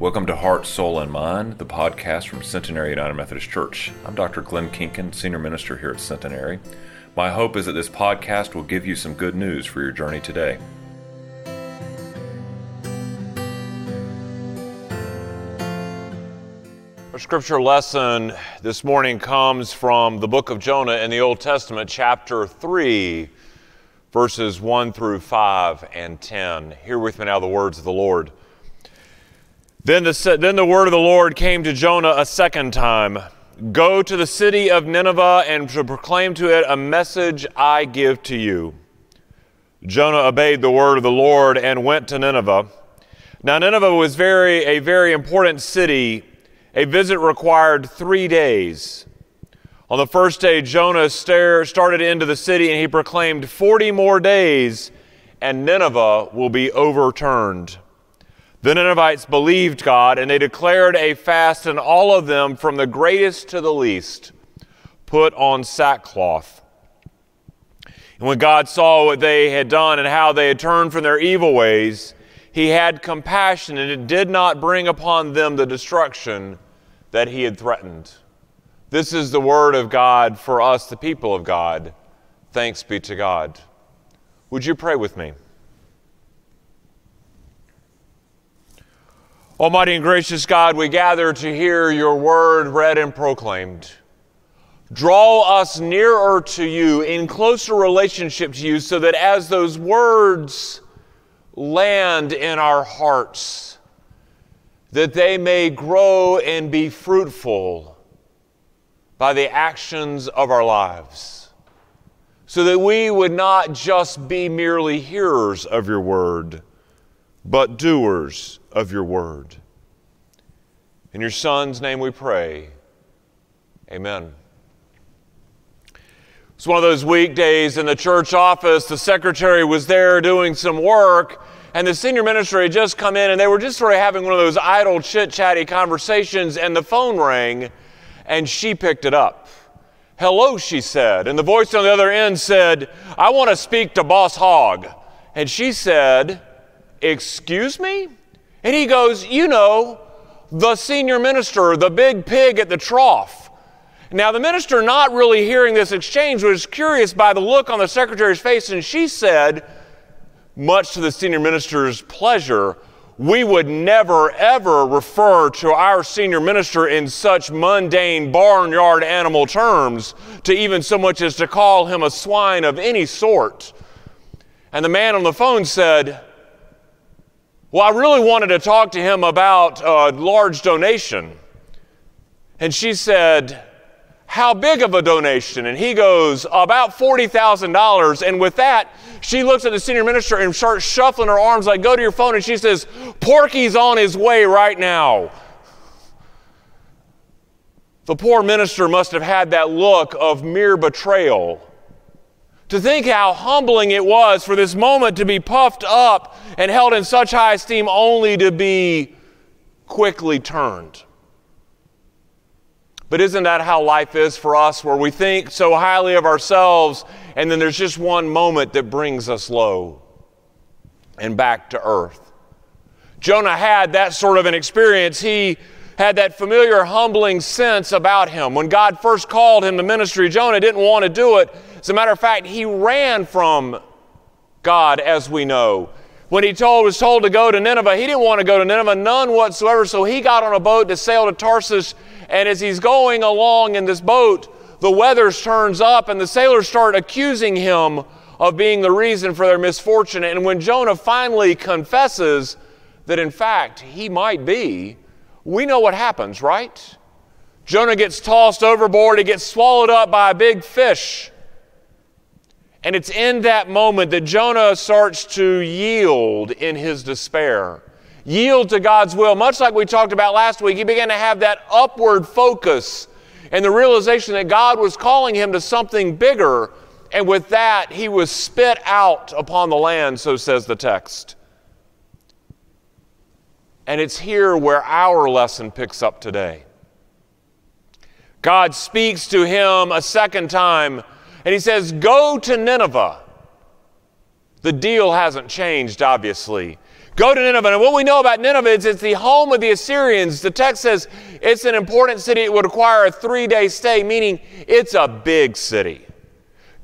Welcome to Heart, Soul, and Mind, the podcast from Centenary United Methodist Church. I'm Dr. Glenn Kinkin, Senior Minister here at Centenary. My hope is that this podcast will give you some good news for your journey today. Our scripture lesson this morning comes from the book of Jonah in the Old Testament, chapter 3, verses 1 through 5 and 10. Hear with me now the words of the Lord. Then the, then the word of the Lord came to Jonah a second time Go to the city of Nineveh and to proclaim to it a message I give to you. Jonah obeyed the word of the Lord and went to Nineveh. Now, Nineveh was very, a very important city. A visit required three days. On the first day, Jonah started into the city and he proclaimed, 40 more days and Nineveh will be overturned. The Ninevites believed God, and they declared a fast, and all of them, from the greatest to the least, put on sackcloth. And when God saw what they had done and how they had turned from their evil ways, he had compassion, and it did not bring upon them the destruction that he had threatened. This is the word of God for us, the people of God. Thanks be to God. Would you pray with me? Almighty and gracious God, we gather to hear your word read and proclaimed. Draw us nearer to you, in closer relationship to you, so that as those words land in our hearts, that they may grow and be fruitful by the actions of our lives, so that we would not just be merely hearers of your word, but doers of your word. In your Son's name we pray. Amen. It's one of those weekdays in the church office. The secretary was there doing some work, and the senior minister had just come in, and they were just sort of having one of those idle, chit chatty conversations, and the phone rang, and she picked it up. Hello, she said. And the voice on the other end said, I want to speak to Boss Hogg. And she said, Excuse me? And he goes, You know, the senior minister, the big pig at the trough. Now, the minister, not really hearing this exchange, was curious by the look on the secretary's face, and she said, much to the senior minister's pleasure, we would never ever refer to our senior minister in such mundane barnyard animal terms, to even so much as to call him a swine of any sort. And the man on the phone said, well, I really wanted to talk to him about a large donation. And she said, How big of a donation? And he goes, About $40,000. And with that, she looks at the senior minister and starts shuffling her arms like, Go to your phone. And she says, Porky's on his way right now. The poor minister must have had that look of mere betrayal to think how humbling it was for this moment to be puffed up and held in such high esteem only to be quickly turned. But isn't that how life is for us, where we think so highly of ourselves, and then there's just one moment that brings us low and back to earth? Jonah had that sort of an experience. He had that familiar, humbling sense about him. When God first called him to ministry, Jonah didn't want to do it as a matter of fact, he ran from God, as we know. When he told, was told to go to Nineveh, he didn't want to go to Nineveh, none whatsoever. So he got on a boat to sail to Tarsus. And as he's going along in this boat, the weather turns up, and the sailors start accusing him of being the reason for their misfortune. And when Jonah finally confesses that, in fact, he might be, we know what happens, right? Jonah gets tossed overboard, he gets swallowed up by a big fish. And it's in that moment that Jonah starts to yield in his despair. Yield to God's will. Much like we talked about last week, he began to have that upward focus and the realization that God was calling him to something bigger. And with that, he was spit out upon the land, so says the text. And it's here where our lesson picks up today. God speaks to him a second time and he says, Go to Nineveh. The deal hasn't changed, obviously. Go to Nineveh. And what we know about Nineveh is it's the home of the Assyrians. The text says it's an important city. It would require a three day stay, meaning it's a big city.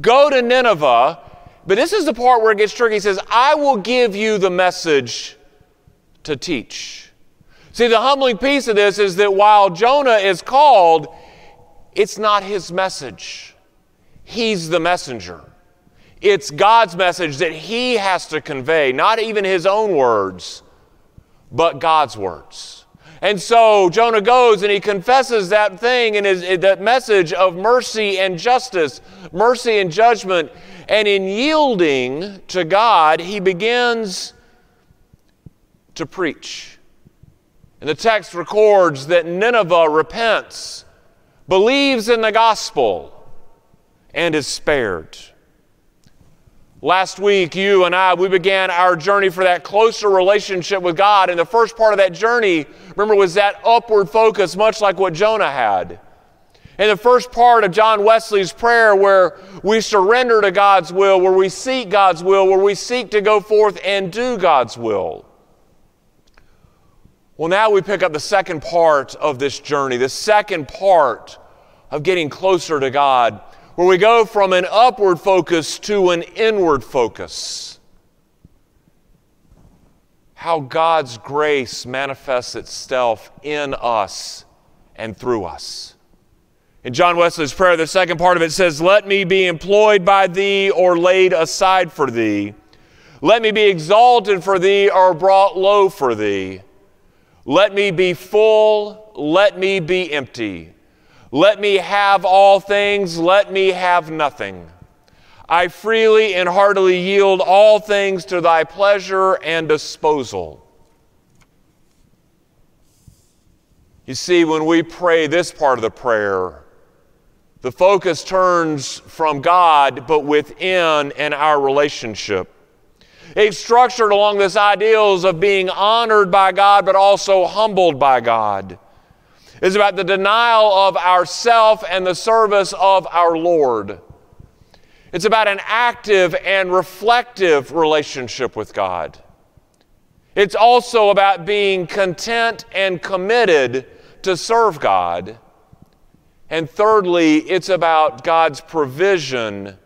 Go to Nineveh. But this is the part where it gets tricky. He says, I will give you the message to teach. See, the humbling piece of this is that while Jonah is called, it's not his message, he's the messenger. It's God's message that he has to convey, not even his own words, but God's words. And so Jonah goes and he confesses that thing and his, that message of mercy and justice, mercy and judgment. And in yielding to God, he begins to preach. And the text records that Nineveh repents, believes in the gospel, and is spared. Last week, you and I, we began our journey for that closer relationship with God. And the first part of that journey, remember, was that upward focus, much like what Jonah had. In the first part of John Wesley's prayer, where we surrender to God's will, where we seek God's will, where we seek to go forth and do God's will. Well, now we pick up the second part of this journey, the second part of getting closer to God where we go from an upward focus to an inward focus. How God's grace manifests itself in us and through us. In John Wesley's prayer, the second part of it says, Let me be employed by thee or laid aside for thee. Let me be exalted for thee or brought low for thee. Let me be full, let me be empty. Let me have all things, let me have nothing. I freely and heartily yield all things to thy pleasure and disposal. You see, when we pray this part of the prayer, the focus turns from God, but within and our relationship. It's structured along this ideals of being honored by God, but also humbled by God It's about the denial of ourself and the service of our Lord. It's about an active and reflective relationship with God. It's also about being content and committed to serve God. And thirdly, it's about God's provision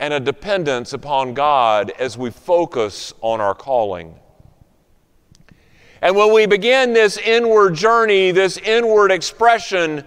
and a dependence upon God as we focus on our calling. And when we begin this inward journey, this inward expression,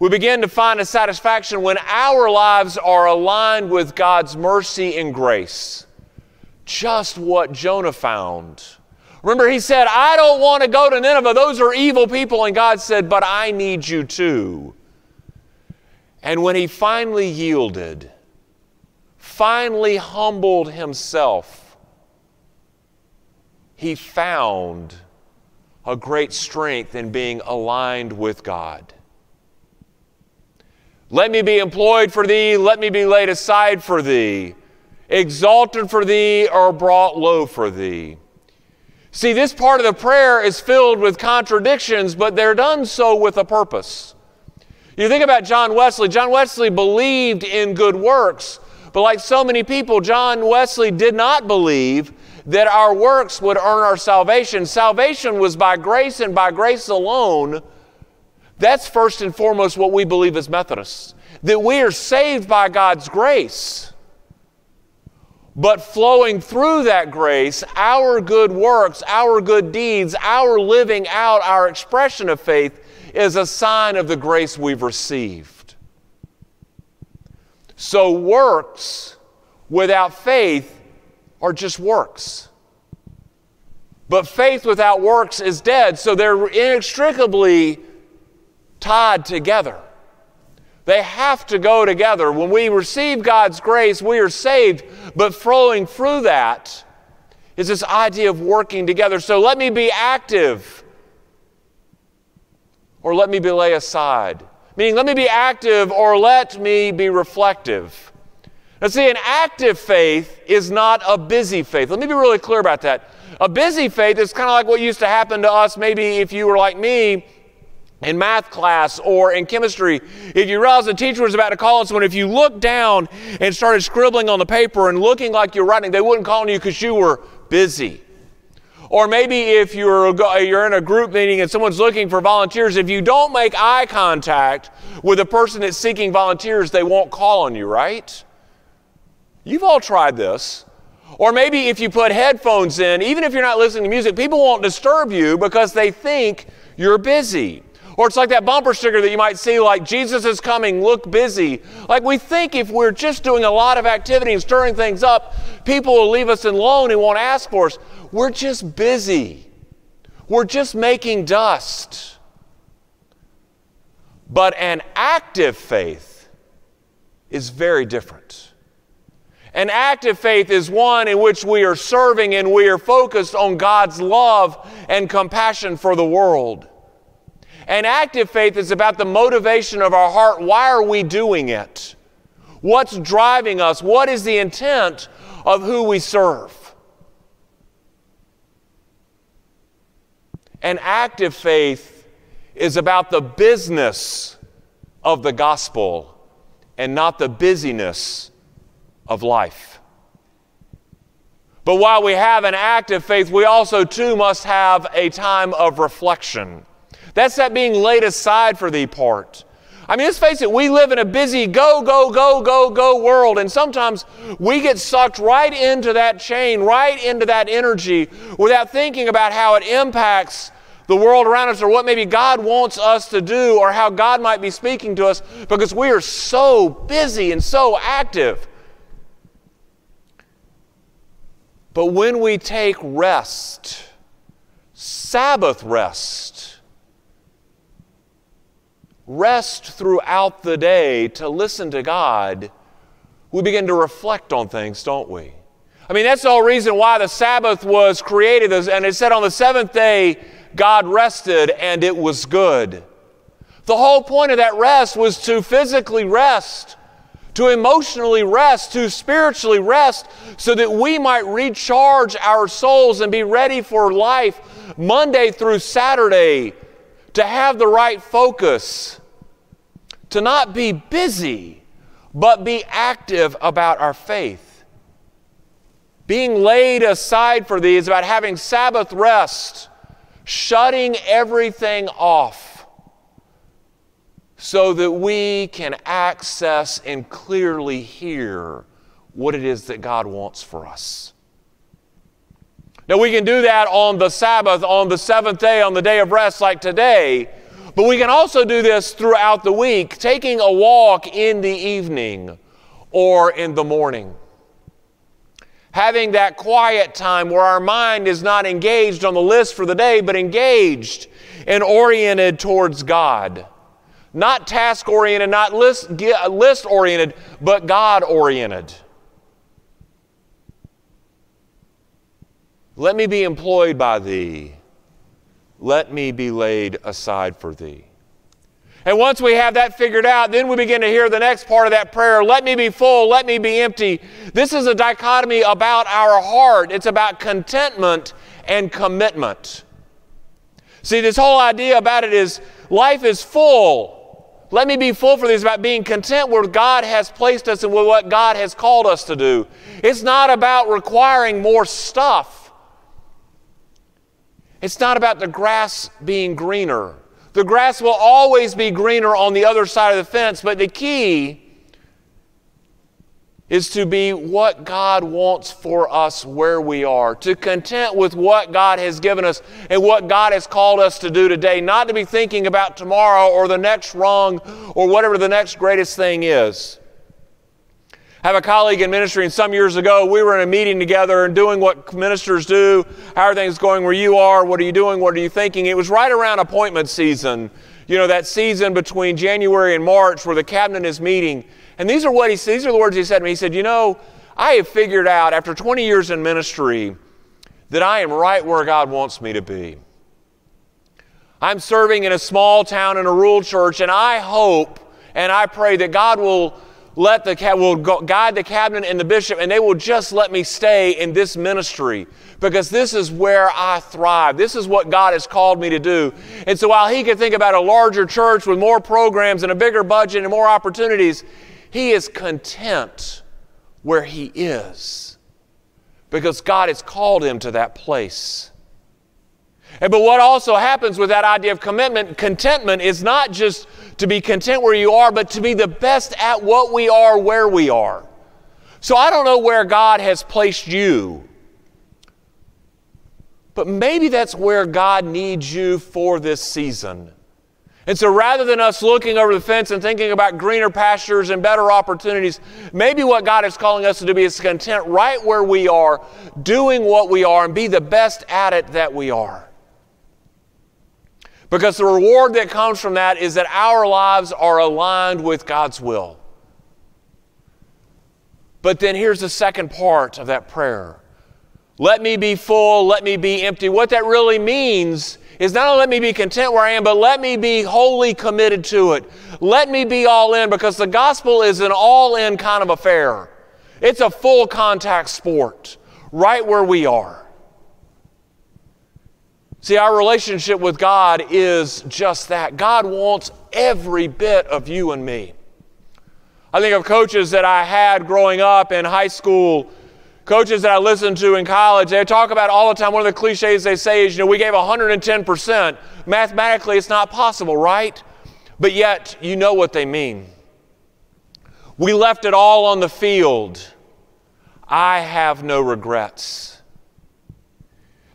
we begin to find a satisfaction when our lives are aligned with God's mercy and grace. Just what Jonah found. Remember, he said, I don't want to go to Nineveh. Those are evil people. And God said, But I need you too. And when he finally yielded, finally humbled himself, he found a great strength in being aligned with God. Let me be employed for thee, let me be laid aside for thee, exalted for thee, or brought low for thee. See, this part of the prayer is filled with contradictions, but they're done so with a purpose. You think about John Wesley. John Wesley believed in good works, but like so many people, John Wesley did not believe that our works would earn our salvation. Salvation was by grace and by grace alone. That's first and foremost what we believe as Methodists that we are saved by God's grace. But flowing through that grace, our good works, our good deeds, our living out, our expression of faith is a sign of the grace we've received. So, works without faith are just works. But faith without works is dead, so they're inextricably tied together. They have to go together. When we receive God's grace, we are saved, but flowing through that is this idea of working together. So let me be active, or let me be lay aside. Meaning, let me be active, or let me be reflective. Now, see, an active faith is not a busy faith. Let me be really clear about that. A busy faith is kind of like what used to happen to us, maybe if you were like me in math class or in chemistry. If you realize the teacher was about to call on someone, if you looked down and started scribbling on the paper and looking like you're writing, they wouldn't call on you because you were busy. Or maybe if you're, you're in a group meeting and someone's looking for volunteers, if you don't make eye contact with the person that's seeking volunteers, they won't call on you, right? You've all tried this. Or maybe if you put headphones in, even if you're not listening to music, people won't disturb you because they think you're busy. Or it's like that bumper sticker that you might see, like, Jesus is coming, look busy. Like, we think if we're just doing a lot of activity and stirring things up, people will leave us alone and won't ask for us. We're just busy, we're just making dust. But an active faith is very different. An active faith is one in which we are serving and we are focused on God's love and compassion for the world. And active faith is about the motivation of our heart. Why are we doing it? What's driving us? What is the intent of who we serve? And active faith is about the business of the gospel and not the busyness of life. But while we have an active faith, we also too must have a time of reflection. That's that being laid aside for thee part. I mean, let's face it, we live in a busy go, go, go, go, go world, and sometimes we get sucked right into that chain, right into that energy, without thinking about how it impacts the world around us or what maybe God wants us to do or how God might be speaking to us because we are so busy and so active. But when we take rest, Sabbath rest, rest throughout the day to listen to God, we begin to reflect on things, don't we? I mean, that's the whole reason why the Sabbath was created. And it said on the seventh day, God rested and it was good. The whole point of that rest was to physically rest, to emotionally rest, to spiritually rest, so that we might recharge our souls and be ready for life Monday through Saturday to have the right focus, to not be busy, but be active about our faith. Being laid aside for these, about having Sabbath rest, shutting everything off so that we can access and clearly hear what it is that God wants for us. Now, we can do that on the Sabbath, on the seventh day, on the day of rest, like today, but we can also do this throughout the week, taking a walk in the evening or in the morning. Having that quiet time where our mind is not engaged on the list for the day, but engaged and oriented towards God. Not task oriented, not list, list oriented, but God oriented. Let me be employed by thee. Let me be laid aside for thee. And once we have that figured out, then we begin to hear the next part of that prayer let me be full, let me be empty. This is a dichotomy about our heart, it's about contentment and commitment. See, this whole idea about it is life is full. Let me be full for this about being content where God has placed us and with what God has called us to do. It's not about requiring more stuff. It's not about the grass being greener. The grass will always be greener on the other side of the fence, but the key is to be what God wants for us where we are, to content with what God has given us and what God has called us to do today, not to be thinking about tomorrow or the next wrong or whatever the next greatest thing is. Have a colleague in ministry, and some years ago we were in a meeting together and doing what ministers do. How are things going where you are? What are you doing? What are you thinking? It was right around appointment season. You know, that season between January and March where the cabinet is meeting. And these are what he these are the words he said to me. He said, You know, I have figured out after 20 years in ministry that I am right where God wants me to be. I'm serving in a small town in a rural church, and I hope and I pray that God will let the will guide the cabinet and the bishop, and they will just let me stay in this ministry because this is where I thrive. This is what God has called me to do. And so while he could think about a larger church with more programs and a bigger budget and more opportunities, he is content where he is because God has called him to that place. But what also happens with that idea of commitment, contentment is not just to be content where you are, but to be the best at what we are where we are. So I don't know where God has placed you, but maybe that's where God needs you for this season. And so rather than us looking over the fence and thinking about greener pastures and better opportunities, maybe what God is calling us to do is content right where we are, doing what we are, and be the best at it that we are. Because the reward that comes from that is that our lives are aligned with God's will. But then here's the second part of that prayer let me be full, let me be empty. What that really means is not only let me be content where I am, but let me be wholly committed to it. Let me be all in because the gospel is an all in kind of affair. It's a full contact sport right where we are. See, our relationship with God is just that. God wants every bit of you and me. I think of coaches that I had growing up in high school coaches that I listened to in college, they talk about all the time. One of the cliches they say is, you know, we gave 110%. Mathematically, it's not possible, right? But yet, you know what they mean. We left it all on the field. I have no regrets.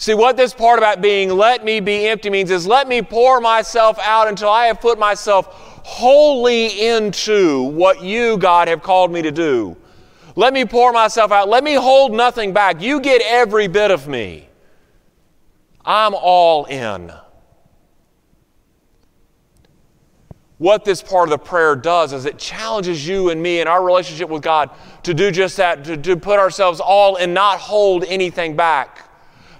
See, what this part about being let me be empty means is let me pour myself out until I have put myself wholly into what you, God, have called me to do. Let me pour myself out. Let me hold nothing back. You get every bit of me. I'm all in. What this part of the prayer does is it challenges you and me in our relationship with God to do just that, to, to put ourselves all and not hold anything back.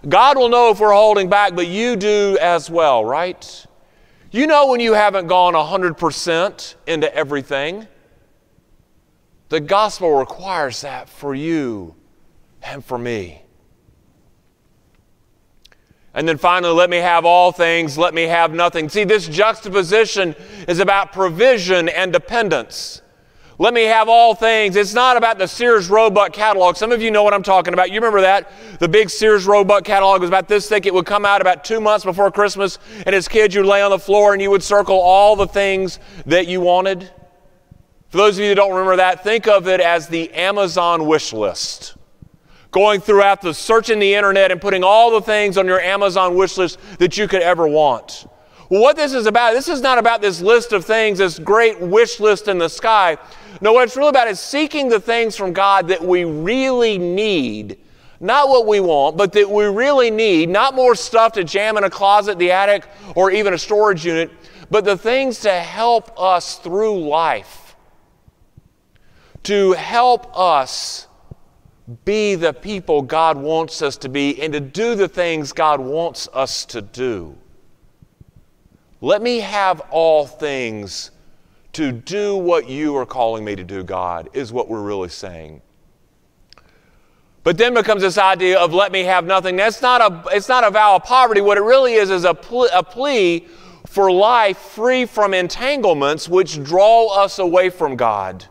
God will know if we're holding back, but you do as well, right? You know when you haven't gone 100% into everything. The gospel requires that for you and for me. And then finally, let me have all things, let me have nothing. See, this juxtaposition is about provision and dependence. Let me have all things. It's not about the Sears Roebuck catalog. Some of you know what I'm talking about. You remember that? The big Sears Roebuck catalog was about this thick. It would come out about two months before Christmas, and as kids, you'd lay on the floor and you would circle all the things that you wanted. For those of you who don't remember that, think of it as the Amazon wish list. Going throughout the searching the internet and putting all the things on your Amazon wish list that you could ever want. Well, what this is about, this is not about this list of things, this great wish list in the sky. No, what it's really about is seeking the things from God that we really need. Not what we want, but that we really need. Not more stuff to jam in a closet, the attic, or even a storage unit, but the things to help us through life to help us be the people God wants us to be and to do the things God wants us to do. Let me have all things to do what you are calling me to do, God, is what we're really saying. But then becomes this idea of let me have nothing. That's not a, it's not a vow of poverty. What it really is is a, pl- a plea for life free from entanglements which draw us away from God.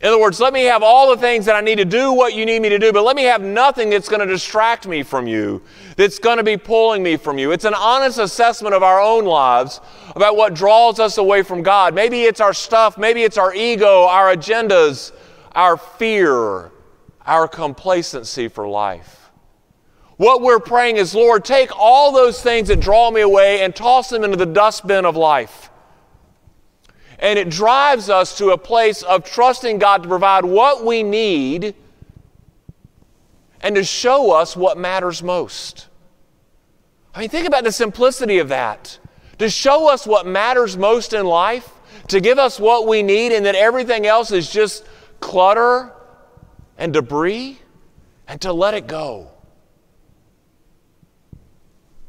In other words, let me have all the things that I need to do what you need me to do, but let me have nothing that's going to distract me from you, that's going to be pulling me from you. It's an honest assessment of our own lives about what draws us away from God. Maybe it's our stuff, maybe it's our ego, our agendas, our fear, our complacency for life. What we're praying is, Lord, take all those things that draw me away and toss them into the dustbin of life. And it drives us to a place of trusting God to provide what we need and to show us what matters most. I mean, think about the simplicity of that. To show us what matters most in life, to give us what we need, and that everything else is just clutter and debris, and to let it go.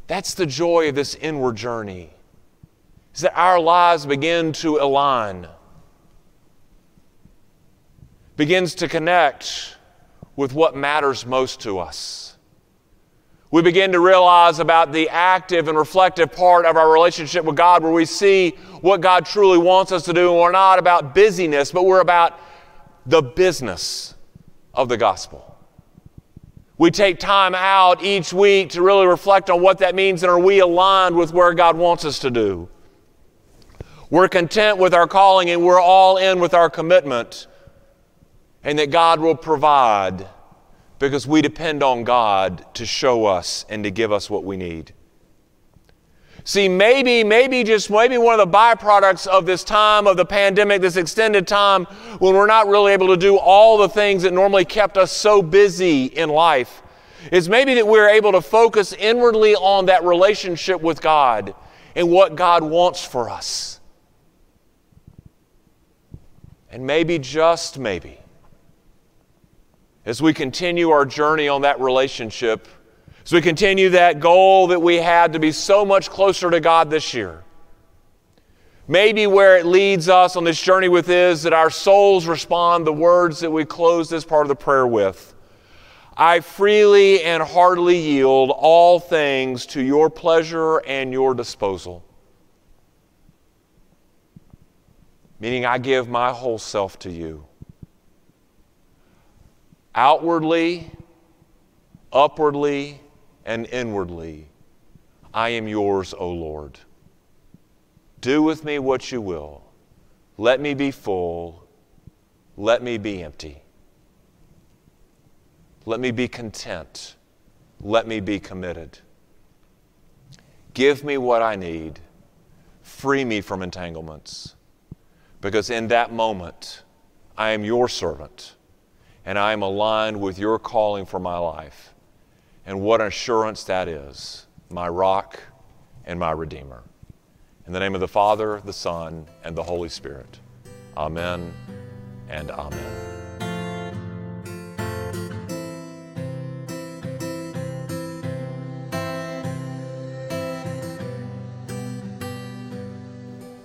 That's the joy of this inward journey is that our lives begin to align, begins to connect with what matters most to us. We begin to realize about the active and reflective part of our relationship with God where we see what God truly wants us to do, and we're not about busyness, but we're about the business of the gospel. We take time out each week to really reflect on what that means and are we aligned with where God wants us to do. We're content with our calling and we're all in with our commitment, and that God will provide because we depend on God to show us and to give us what we need. See, maybe, maybe just maybe one of the byproducts of this time of the pandemic, this extended time when we're not really able to do all the things that normally kept us so busy in life, is maybe that we're able to focus inwardly on that relationship with God and what God wants for us. And maybe, just maybe, as we continue our journey on that relationship, as we continue that goal that we had to be so much closer to God this year, maybe where it leads us on this journey with is that our souls respond the words that we close this part of the prayer with. I freely and heartily yield all things to your pleasure and your disposal. Meaning, I give my whole self to you. Outwardly, upwardly, and inwardly, I am yours, O Lord. Do with me what you will. Let me be full. Let me be empty. Let me be content. Let me be committed. Give me what I need. Free me from entanglements. Because in that moment, I am your servant and I am aligned with your calling for my life. And what assurance that is, my rock and my redeemer. In the name of the Father, the Son, and the Holy Spirit. Amen and amen.